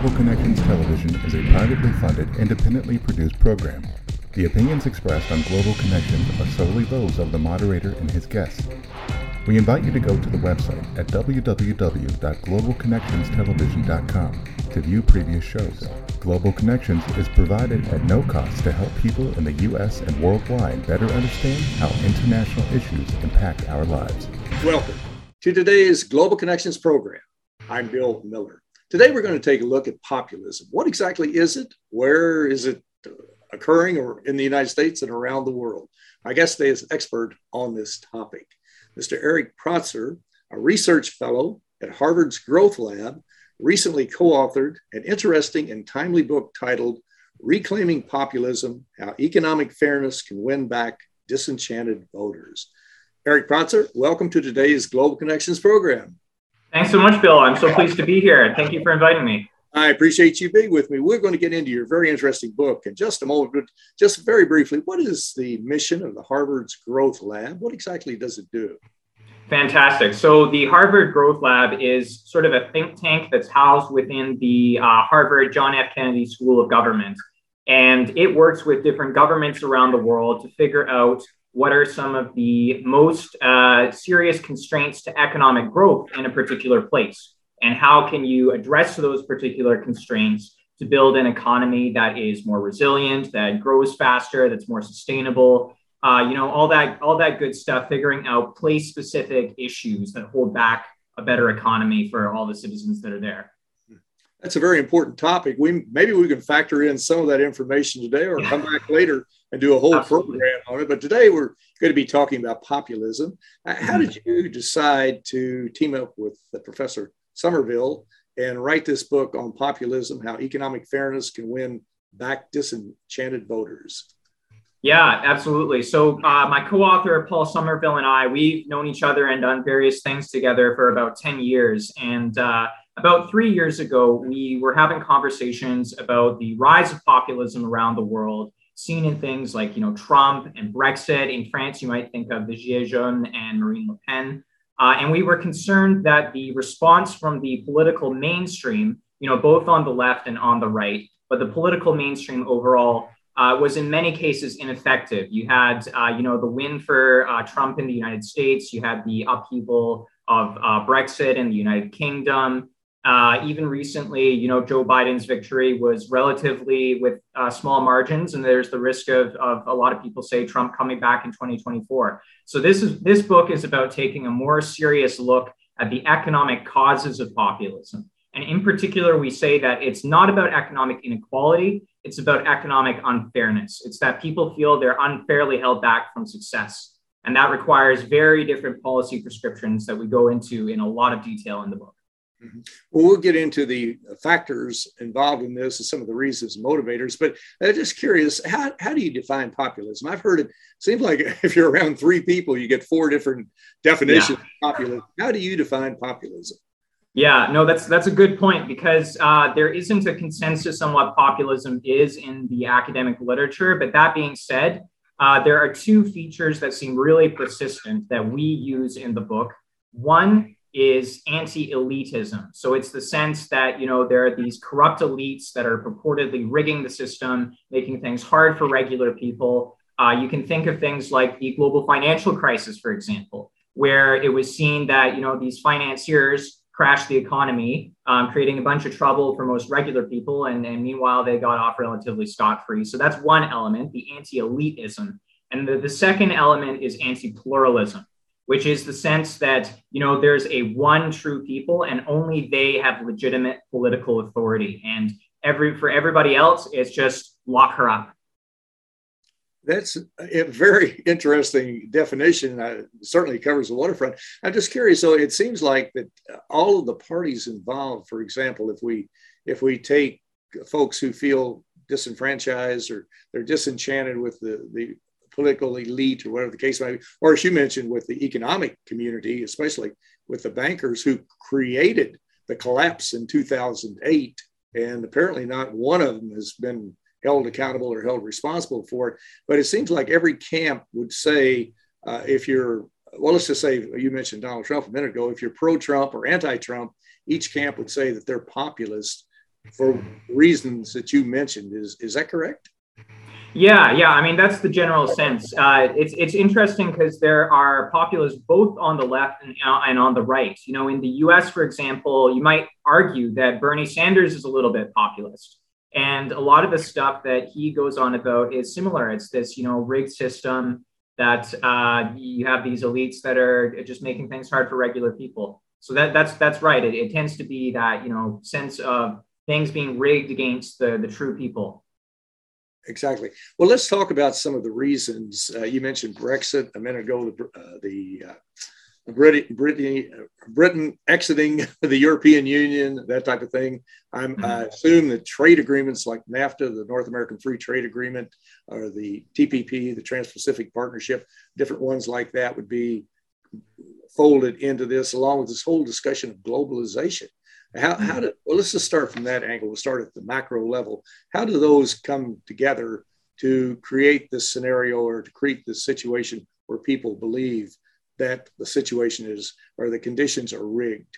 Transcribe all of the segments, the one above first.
Global Connections Television is a privately funded, independently produced program. The opinions expressed on Global Connections are solely those of the moderator and his guests. We invite you to go to the website at www.globalconnectionstelevision.com to view previous shows. Global Connections is provided at no cost to help people in the U.S. and worldwide better understand how international issues impact our lives. Welcome to today's Global Connections program. I'm Bill Miller. Today we're going to take a look at populism. What exactly is it? Where is it occurring or in the United States and around the world? My guest today is expert on this topic. Mr. Eric Protzer, a research fellow at Harvard's Growth Lab, recently co authored an interesting and timely book titled Reclaiming Populism How Economic Fairness Can Win Back Disenchanted Voters. Eric Protzer, welcome to today's Global Connections program. Thanks so much, Bill. I'm so pleased to be here. and Thank you for inviting me. I appreciate you being with me. We're going to get into your very interesting book in just a moment, but just very briefly, what is the mission of the Harvard's Growth Lab? What exactly does it do? Fantastic. So, the Harvard Growth Lab is sort of a think tank that's housed within the uh, Harvard John F. Kennedy School of Government. And it works with different governments around the world to figure out what are some of the most uh, serious constraints to economic growth in a particular place? And how can you address those particular constraints to build an economy that is more resilient that grows faster that's more sustainable? Uh, you know all that all that good stuff figuring out place specific issues that hold back a better economy for all the citizens that are there that's a very important topic. We maybe we can factor in some of that information today, or come back later and do a whole Absolutely. program on it. But today we're going to be talking about populism. Uh, how did you decide to team up with Professor Summerville and write this book on populism? How economic fairness can win back disenchanted voters. Yeah, absolutely. So, uh, my co author, Paul Summerville, and I, we've known each other and done various things together for about 10 years. And uh, about three years ago, we were having conversations about the rise of populism around the world, seen in things like, you know, Trump and Brexit. In France, you might think of the Gilets jaunes and Marine Le Pen. Uh, and we were concerned that the response from the political mainstream, you know, both on the left and on the right, but the political mainstream overall uh, was in many cases ineffective. You had, uh, you know, the win for uh, Trump in the United States. You had the upheaval of uh, Brexit in the United Kingdom. Uh, even recently, you know, Joe Biden's victory was relatively with uh, small margins, and there's the risk of, of a lot of people say Trump coming back in 2024. So this is this book is about taking a more serious look at the economic causes of populism, and in particular, we say that it's not about economic inequality; it's about economic unfairness. It's that people feel they're unfairly held back from success, and that requires very different policy prescriptions that we go into in a lot of detail in the book. Mm-hmm. Well, we'll get into the factors involved in this and some of the reasons, and motivators. But I'm just curious, how, how do you define populism? I've heard it seems like if you're around three people, you get four different definitions yeah. of populism. How do you define populism? Yeah, no, that's that's a good point because uh, there isn't a consensus on what populism is in the academic literature. But that being said, uh, there are two features that seem really persistent that we use in the book. One is anti-elitism. So it's the sense that you know there are these corrupt elites that are purportedly rigging the system, making things hard for regular people. Uh, you can think of things like the global financial crisis, for example, where it was seen that you know these financiers crashed the economy, um, creating a bunch of trouble for most regular people, and, and meanwhile they got off relatively scot-free. So that's one element, the anti-elitism. And the, the second element is anti-pluralism which is the sense that you know there's a one true people and only they have legitimate political authority and every for everybody else it's just lock her up that's a very interesting definition. Uh, certainly covers the waterfront. I'm just curious. So it seems like that all of the parties involved, for example, if we if we take folks who feel disenfranchised or they're disenchanted with the the political elite or whatever the case might be, or as you mentioned, with the economic community, especially with the bankers who created the collapse in 2008. And apparently, not one of them has been held accountable or held responsible for it. But it seems like every camp would say, uh, if you're, well, let's just say you mentioned Donald Trump a minute ago, if you're pro Trump or anti Trump, each camp would say that they're populist. for reasons that you mentioned. Is is that correct? Yeah, yeah. I mean, that's the general sense. Uh, it's it's interesting because there are populists both on the left and, uh, and on the right. You know, in the U.S., for example, you might argue that Bernie Sanders is a little bit populist, and a lot of the stuff that he goes on about is similar. It's this, you know, rigged system that uh, you have these elites that are just making things hard for regular people. So that that's that's right. It, it tends to be that you know sense of things being rigged against the the true people exactly. Well, let's talk about some of the reasons. Uh, you mentioned Brexit a minute ago, the, uh, the uh, Britain, Britain, Britain exiting the European Union, that type of thing. Mm-hmm. i assume that trade agreements like NAFTA, the North American Free Trade Agreement, or the TPP, the Trans Pacific Partnership, different ones like that would be folded into this, along with this whole discussion of globalization. How, how do, well, let's just start from that angle. We'll start at the macro level. How do those come together to create this scenario or to create this situation where people believe that the situation is or the conditions are rigged?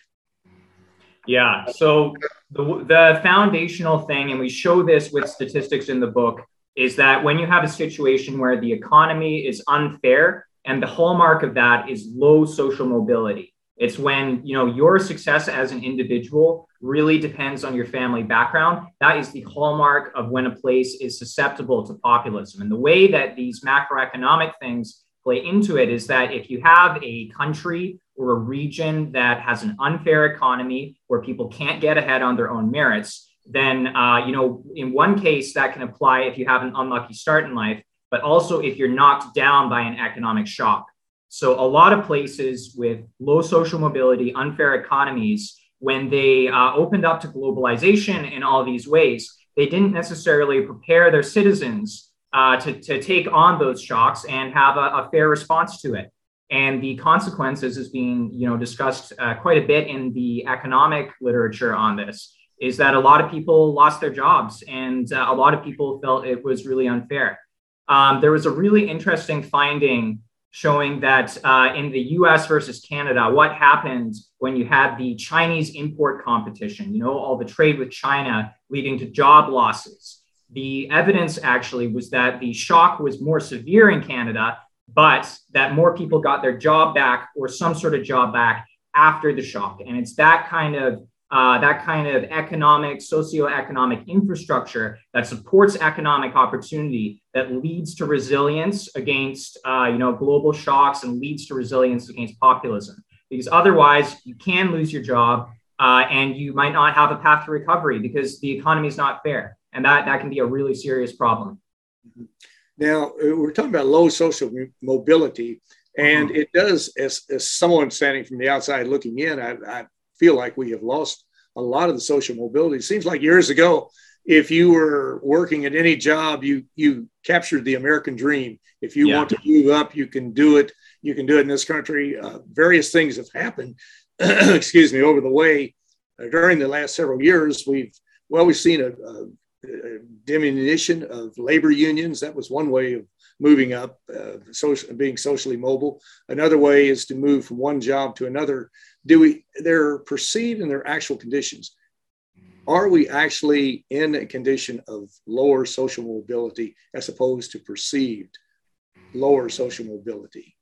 Yeah. So the, the foundational thing, and we show this with statistics in the book, is that when you have a situation where the economy is unfair, and the hallmark of that is low social mobility. It's when, you know, your success as an individual really depends on your family background. That is the hallmark of when a place is susceptible to populism. And the way that these macroeconomic things play into it is that if you have a country or a region that has an unfair economy where people can't get ahead on their own merits, then uh, you know in one case that can apply if you have an unlucky start in life, but also if you're knocked down by an economic shock. So a lot of places with low social mobility, unfair economies, when they uh, opened up to globalization in all these ways, they didn't necessarily prepare their citizens uh, to, to take on those shocks and have a, a, fair response to it. And the consequences is being you know discussed uh, quite a bit in the economic literature on this. Is that a lot of people lost their jobs and uh, a lot of people felt it was really unfair. Um, there was a really interesting finding showing that uh, in the US versus Canada, what happened when you had the Chinese import competition, you know, all the trade with China leading to job losses. The evidence actually was that the shock was more severe in Canada, but that more people got their job back or some sort of job back after the shock. And it's that kind of uh, that kind of economic, socioeconomic infrastructure that supports economic opportunity that leads to resilience against, uh, you know, global shocks and leads to resilience against populism. Because otherwise, you can lose your job uh, and you might not have a path to recovery because the economy is not fair, and that that can be a really serious problem. Now uh, we're talking about low social mobility, and mm-hmm. it does, as, as someone standing from the outside looking in, I, I feel like we have lost a lot of the social mobility. It seems like years ago, if you were working at any job, you you captured the American dream. If you yeah. want to move up, you can do it. You can do it in this country. Uh, various things have happened. excuse me, over the way uh, during the last several years, we've well, we've seen a, a, a, diminution of labor unions. That was one way of moving up, uh, social, being socially mobile. Another way is to move from one job to another do we they're perceived in their actual conditions are we actually in a condition of lower social mobility as opposed to perceived lower social mobility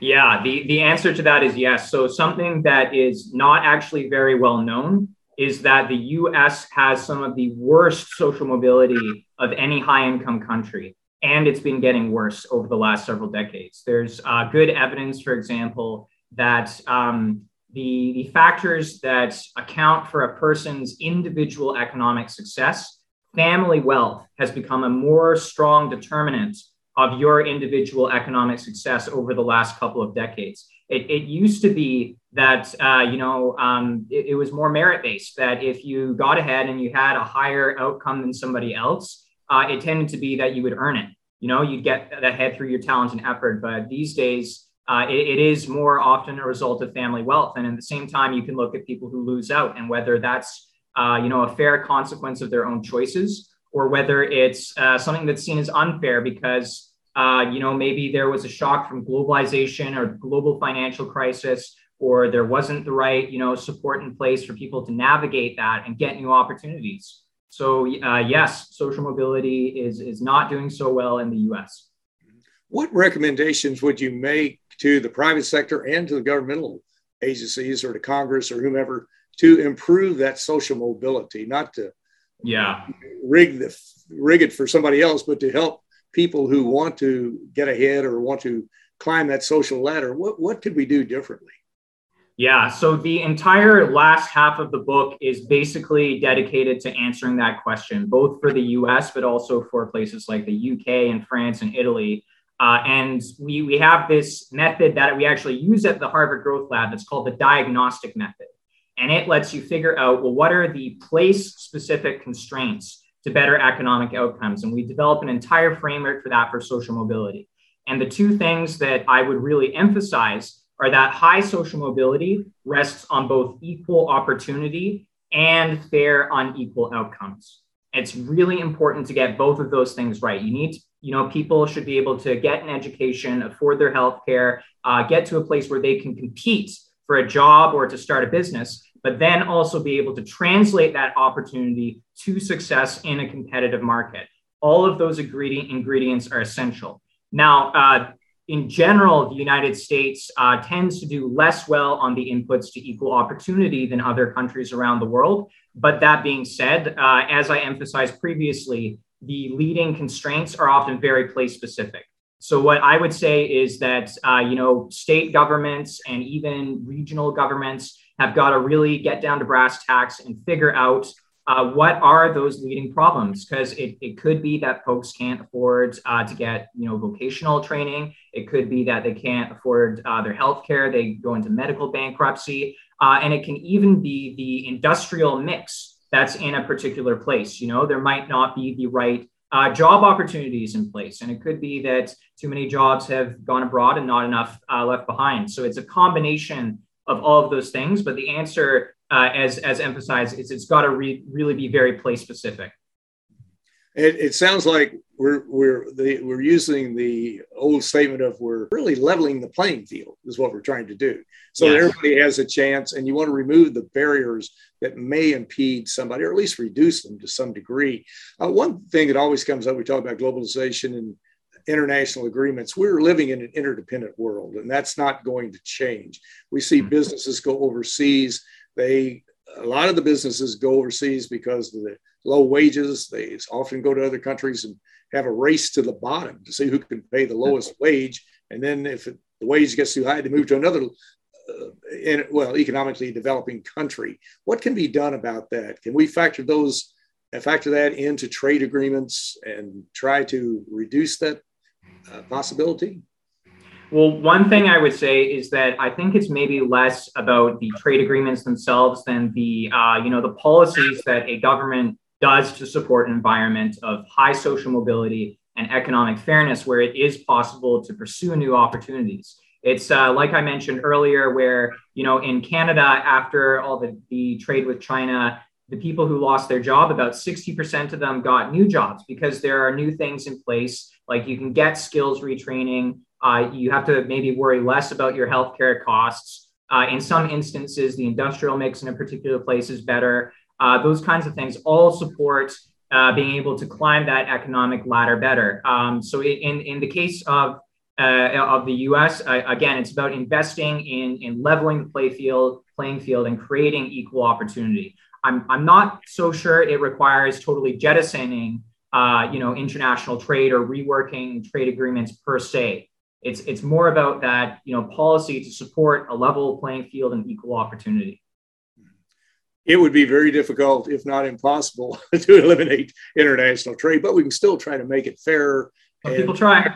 yeah the, the answer to that is yes so something that is not actually very well known is that the us has some of the worst social mobility of any high income country and it's been getting worse over the last several decades there's uh, good evidence for example that um, the, the factors that account for a person's individual economic success, family wealth has become a more strong determinant of your individual economic success over the last couple of decades. It, it used to be that uh, you know um, it, it, was more merit based. That if you got ahead and you had a higher outcome than somebody else, uh, it tended to be that you would earn it. You know, you'd get ahead through your talent and effort. But these days, uh, it, it is more often a result of family wealth. And at the same time, you can look at people who lose out and whether that's uh, you know a fair consequence of their own choices or whether it's uh, something that's seen as unfair because uh, you know maybe there was a shock from globalization or global financial crisis or there wasn't the right you know support in place for people to navigate that and get new opportunities. So uh, yes social mobility is is not doing so well in the us what recommendations would you make to the private sector and to the governmental agencies or to congress or whomever to improve that social mobility? Not to yeah. rig the rig it for somebody else but to help people who want to get ahead or want to climb that social ladder what what could we do differently yeah, so the entire last half of the book is basically dedicated to answering that question, both for the US, but also for places like the UK and France and Italy. Uh, and we, we have this method that we actually use at the Harvard Growth Lab that's called the diagnostic method. And it lets you figure out, well, what are the place specific constraints to better economic outcomes? And we develop an entire framework for that for social mobility. And the two things that I would really emphasize are that high social mobility rests on both equal opportunity and fair unequal outcomes. It's really important to get both of those things right. You need, to, you know, people should be able to get an education, afford their health care, uh, get to a place where they can compete for a job or to start a business, but then also be able to translate that opportunity to success in a competitive market. All of those ingredient, ingredients are essential. Now, uh, in general, the United States uh, tends to do less well on the inputs to equal opportunity than other countries around the world. But that being said, uh, as I emphasized previously, the leading constraints are often very place specific. So what I would say is that uh, you know state governments and even regional governments have got to really get down to brass tacks and figure out uh, what are those leading problems? Because it, it could be that folks can't afford uh, to get you know vocational training. It could be that they can't afford uh, their health care. They go into medical bankruptcy, uh, and it can even be the industrial mix that's in a particular place. You know, there might not be the right uh, job opportunities in place, and it could be that too many jobs have gone abroad and not enough uh, left behind. So it's a combination of all of those things. But the answer uh, as as emphasized, is it's got to re- really be very place specific. It, it, sounds like we're we're the, we're using the old statement of we're really leveling the playing field is what we're trying to do. So yes. everybody has a chance, and you want to remove the barriers that may impede somebody, or at least reduce them to some degree. Uh, one thing that always comes up, we talk about globalization and international agreements. We're living in an interdependent world, and that's not going to change. We see mm-hmm. businesses go overseas they a lot of the businesses go overseas because of the low wages. They often go to other countries and have a race to the bottom to see who can pay the lowest wage. And then if it, the wage gets too high, they move to another, uh, in, well, economically developing country. What can be done about that? Can we factor those, factor that into trade agreements and try to reduce that uh, possibility? Well, one thing I would say is that I think it's maybe less about the trade agreements themselves than the uh, you know the policies that a government does to support an environment of high social mobility and economic fairness, where it is possible to pursue new opportunities. It's uh, like I mentioned earlier, where you know in Canada, after all the, the trade with China, the people who lost their job, about 60% of them got new jobs because there are new things in place, like you can get skills retraining uh, you have to maybe worry less about your healthcare costs. Uh, in some instances, the industrial mix in a particular place is better. Uh, those kinds of things all support uh, being able to climb that economic ladder better. Um, so, in, in the case of uh, of the U.S., again, it's about investing in in leveling the play field, playing field, and creating equal opportunity. I'm I'm not so sure it requires totally jettisoning, uh, you know, international trade or reworking trade agreements per se. It's it's more about that you know policy to support a level playing field and equal opportunity. It would be very difficult, if not impossible, to eliminate international trade, but we can still try to make it fair. and, people try.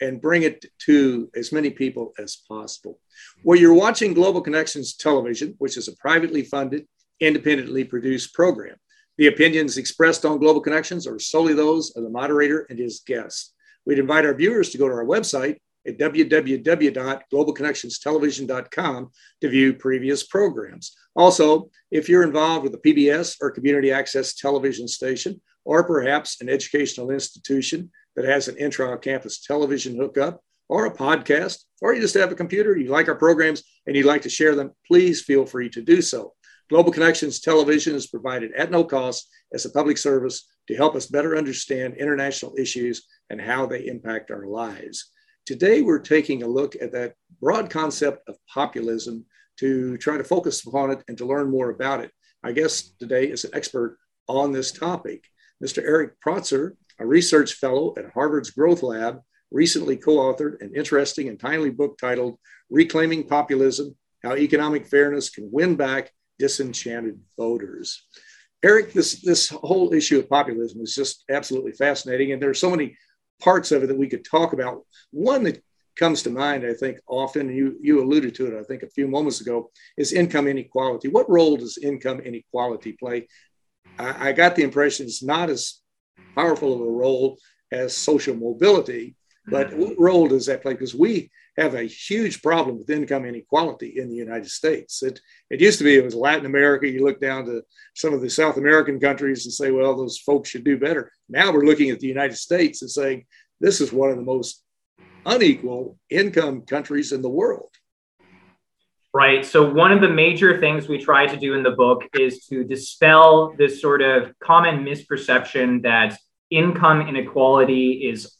And bring it to as many people as possible. Well, you're watching Global Connections Television, which is a privately funded, independently produced program. The opinions expressed on Global Connections are solely those of the moderator and his guests. We'd invite our viewers to go to our website at www.globalconnectionstelevision.com to view previous programs. Also, if you're involved with a PBS or community access television station, or perhaps an educational institution that has an intra campus television hookup, or a podcast, or you just have a computer, you like our programs, and you'd like to share them, please feel free to do so. Global Connections Television is provided at no cost as a public service to help us better understand international issues and how they impact our lives. Today, we're taking a look at that broad concept of populism to try to focus upon it and to learn more about it. My guest today is an expert on this topic. Mr. Eric Protzer, a research fellow at Harvard's Growth Lab, recently co authored an interesting and timely book titled Reclaiming Populism How Economic Fairness Can Win Back Disenchanted Voters. Eric, this, this whole issue of populism is just absolutely fascinating. And there are so many parts of it that we could talk about. One that comes to mind, I think, often, you, you alluded to it, I think, a few moments ago, is income inequality. What role does income inequality play? I, I got the impression it's not as powerful of a role as social mobility, but mm-hmm. what role does that play? Because we have a huge problem with income inequality in the United States. It, it used to be it was Latin America. You look down to some of the South American countries and say, well, those folks should do better. Now we're looking at the United States and saying this is one of the most unequal income countries in the world. Right. So, one of the major things we try to do in the book is to dispel this sort of common misperception that income inequality is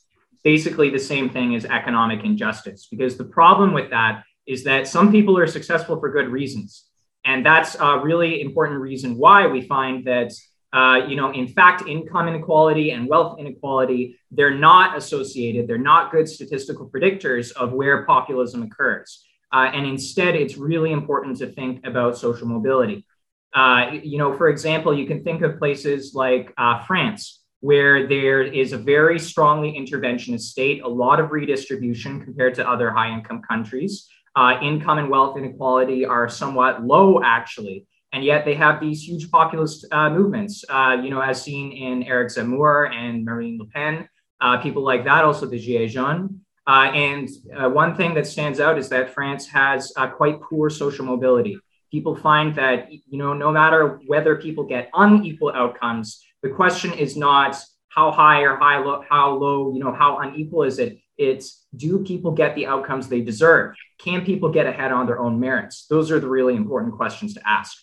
basically the same thing as economic injustice. Because the problem with that is that some people are successful for good reasons. And that's a really important reason why we find that uh, you know, in fact, income inequality and wealth inequality, they're not associated. They're not good statistical predictors of where populism occurs. Uh, and instead, it's really important to think about social mobility. Uh, you know, for example, you can think of places like uh, France, where there is a very strongly interventionist state, a lot of redistribution compared to other high income countries. Uh, income and wealth inequality are somewhat low, actually and yet they have these huge populist uh, movements, uh, you know, as seen in Eric Zemmour and Marine Le Pen, uh, people like that, also the Gilets jaunes. Uh, and uh, one thing that stands out is that France has quite poor social mobility. People find that, you know, no matter whether people get unequal outcomes, the question is not how high or high low, how low, you know, how unequal is it? It's do people get the outcomes they deserve? Can people get ahead on their own merits? Those are the really important questions to ask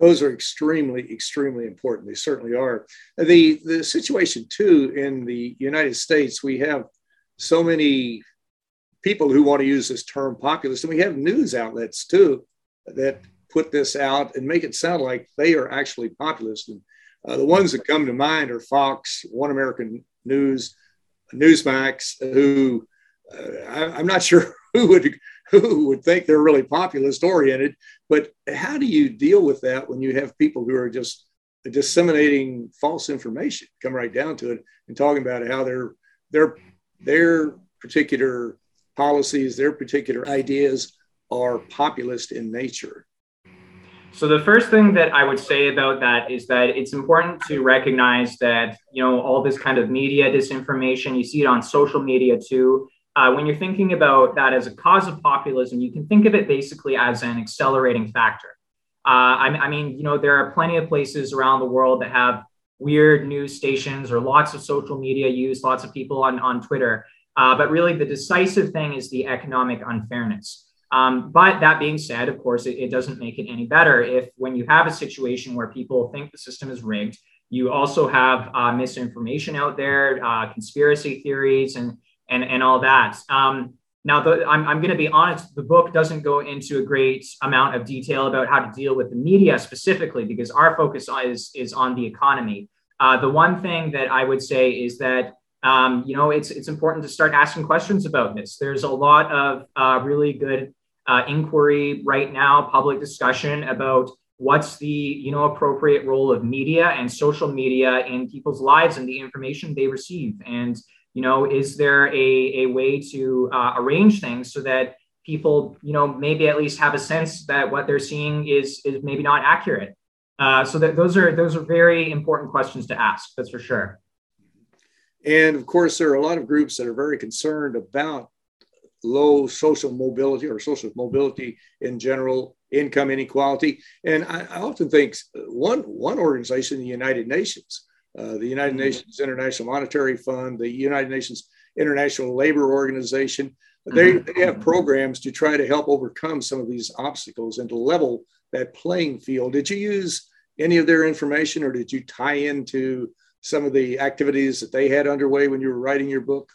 those are extremely, extremely important. They certainly are. The, the situation, too, in the United States, we have so many people who want to use this term populist, and we have news outlets, too, that put this out and make it sound like they are actually populist. And uh, the ones that come to mind are Fox, One American News, Newsmax, who uh, I, am not sure who would who would think they're really populist oriented. But how do you deal with that when you have people who are just disseminating false information, come right down to it, and talking about how their their their particular policies, their particular ideas are populist in nature? So the first thing that I would say about that is that it's important to recognize that you know all this kind of media disinformation, you see it on social media too uh, when you're thinking about that as a cause of populism, you can think of it basically as an accelerating factor. Uh, I, I, mean, you know, there are plenty of places around the world that have weird news stations or lots of social media use, lots of people on, on Twitter. Uh, but really, the decisive thing is the economic unfairness. Um, but that being said, of course, it, it, doesn't make it any better if, when you have a situation where people think the system is rigged, you also have uh, misinformation out there, uh, conspiracy theories, and and, and all that. Um, now, the, I'm, I'm going to be honest, the book doesn't go into a great amount of detail about how to deal with the media specifically, because our focus is, is on the economy. Uh, the one thing that I would say is that um, you know it's it's important to start asking questions about this. There's a lot of uh, really good uh, inquiry right now, public discussion about what's the you know appropriate role of media and social media in people's lives and the information they receive and you know, is there a, a way to uh, arrange things so that people, you know, maybe at least have a sense that what they're seeing is is maybe not accurate? Uh, so that those are those are very important questions to ask. That's for sure. And of course, there are a lot of groups that are very concerned about low social mobility or social mobility in general, income inequality. And I, I often think one one organization, the United Nations, uh, the United mm-hmm. Nations International Monetary Fund, the United Nations International Labor Organization. They, mm-hmm. they have programs to try to help overcome some of these obstacles and to level that playing field. Did you use any of their information or did you tie into some of the activities that they had underway when you were writing your book?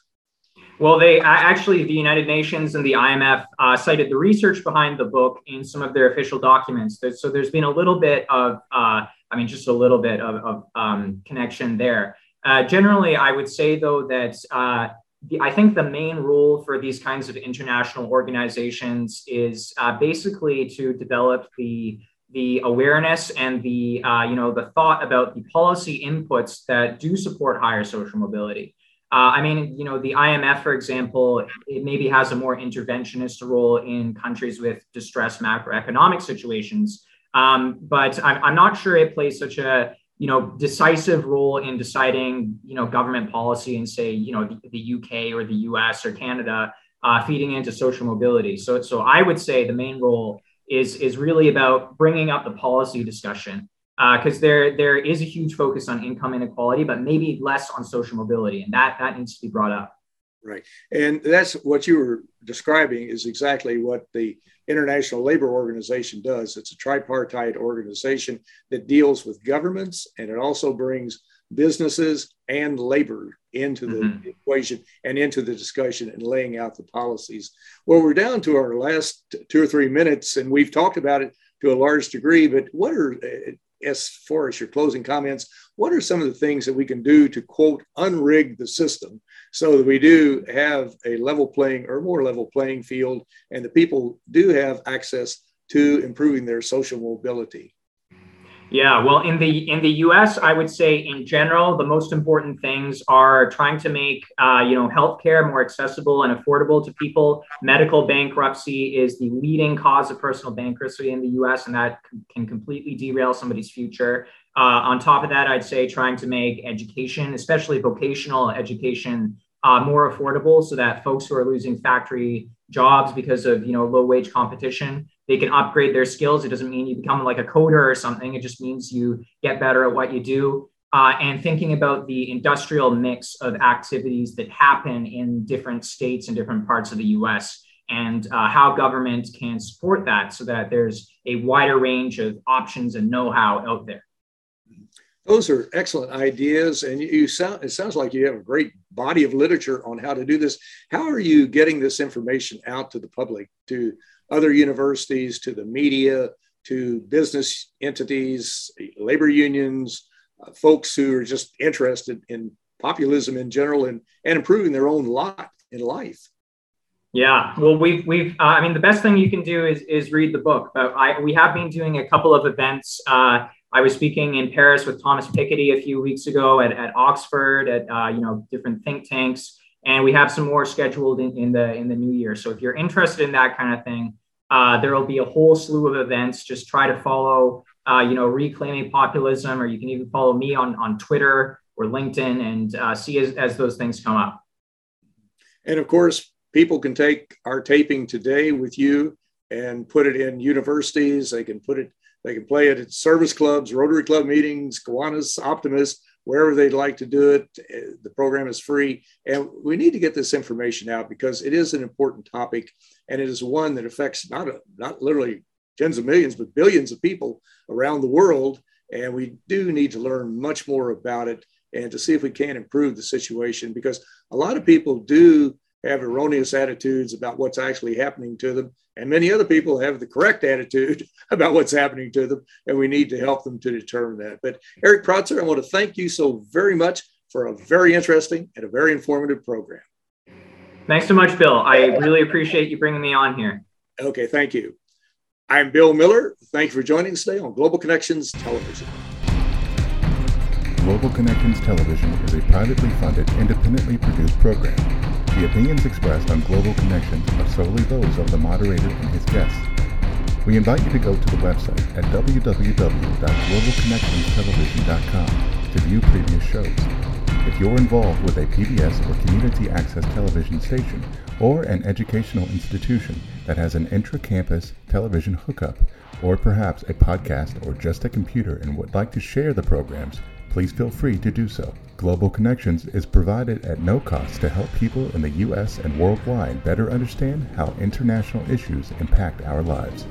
Well, they actually, the United Nations and the IMF uh, cited the research behind the book in some of their official documents. So there's been a little bit of, uh, I mean, just a little bit of, of um, connection there. Uh, generally, I would say, though, that uh, the, I think the main role for these kinds of international organizations is uh, basically to develop the the awareness and the uh, you know the thought about the policy inputs that do support higher social mobility. Uh, I mean, you know, the IMF, for example, it maybe has a more interventionist role in countries with distressed macroeconomic situations, um, but I'm, I'm not sure it plays such a you know decisive role in deciding you know government policy and say you know the, the UK or the US or Canada uh, feeding into social mobility. So so I would say the main role is is really about bringing up the policy discussion because uh, there there is a huge focus on income inequality, but maybe less on social mobility, and that that needs to be brought up. Right, and that's what you were describing is exactly what the International Labor Organization does. It's a tripartite organization that deals with governments, and it also brings businesses and labor into the mm-hmm. equation and into the discussion and laying out the policies. Well, we're down to our last two or three minutes, and we've talked about it to a large degree. But what are, as far as your closing comments, what are some of the things that we can do to quote unrig the system so that we do have a level playing or more level playing field, and the people do have access to improving their social mobility? Yeah, well, in the in the U.S., I would say in general, the most important things are trying to make uh, you know healthcare more accessible and affordable to people. Medical bankruptcy is the leading cause of personal bankruptcy in the U.S., and that can completely derail somebody's future. Uh, on top of that, I'd say trying to make education, especially vocational education, uh, more affordable, so that folks who are losing factory jobs because of you know low wage competition they can upgrade their skills. It doesn't mean you become like a coder or something. It just means you get better at what you do. Uh, and thinking about the industrial mix of activities that happen in different states and different parts of the US and uh, how government can support that so that there's a wider range of options and know-how out there. Those are excellent ideas, and you sound. It sounds like you have a great body of literature on how to do this. How are you getting this information out to the public to other universities to the media to business entities, labor unions, uh, folks who are just interested in populism in general and, and improving their own lot in life. Yeah, well, we've we've. Uh, I mean, the best thing you can do is is read the book. But I we have been doing a couple of events. Uh, I was speaking in Paris with Thomas Piketty a few weeks ago at, at Oxford at uh, you know different think tanks and we have some more scheduled in, in the in the new year. So if you're interested in that kind of thing, uh, there will be a whole slew of events. Just try to follow, uh, you know, reclaiming populism, or you can even follow me on on Twitter or LinkedIn and uh, see as, as those things come up. And of course, people can take our taping today with you and put it in universities. They can put it. They can play it at service clubs, Rotary Club meetings, Kiwanis, Optimists wherever they'd like to do it. The program is free. And we need to get this information out because it is an important topic and it is one that affects not, a, not literally tens of millions, but billions of people around the world. And we do need to learn much more about it and to see if we can improve the situation because a lot of people do have erroneous attitudes about what's actually happening to them. And many other people have the correct attitude about what's happening to them. And we need to help them to determine that. But Eric Protzer, I want to thank you so very much for a very interesting and a very informative program. Thanks so much, Bill. I really appreciate you bringing me on here. Okay, thank you. I'm Bill Miller. Thank you for joining us today on Global Connections Television. Global Connections Television is a privately funded, independently produced program the opinions expressed on Global Connections are solely those of the moderator and his guests. We invite you to go to the website at www.globalconnectionstelevision.com to view previous shows. If you're involved with a PBS or community access television station or an educational institution that has an intra-campus television hookup, or perhaps a podcast or just a computer and would like to share the programs, please feel free to do so. Global Connections is provided at no cost to help people in the U.S. and worldwide better understand how international issues impact our lives.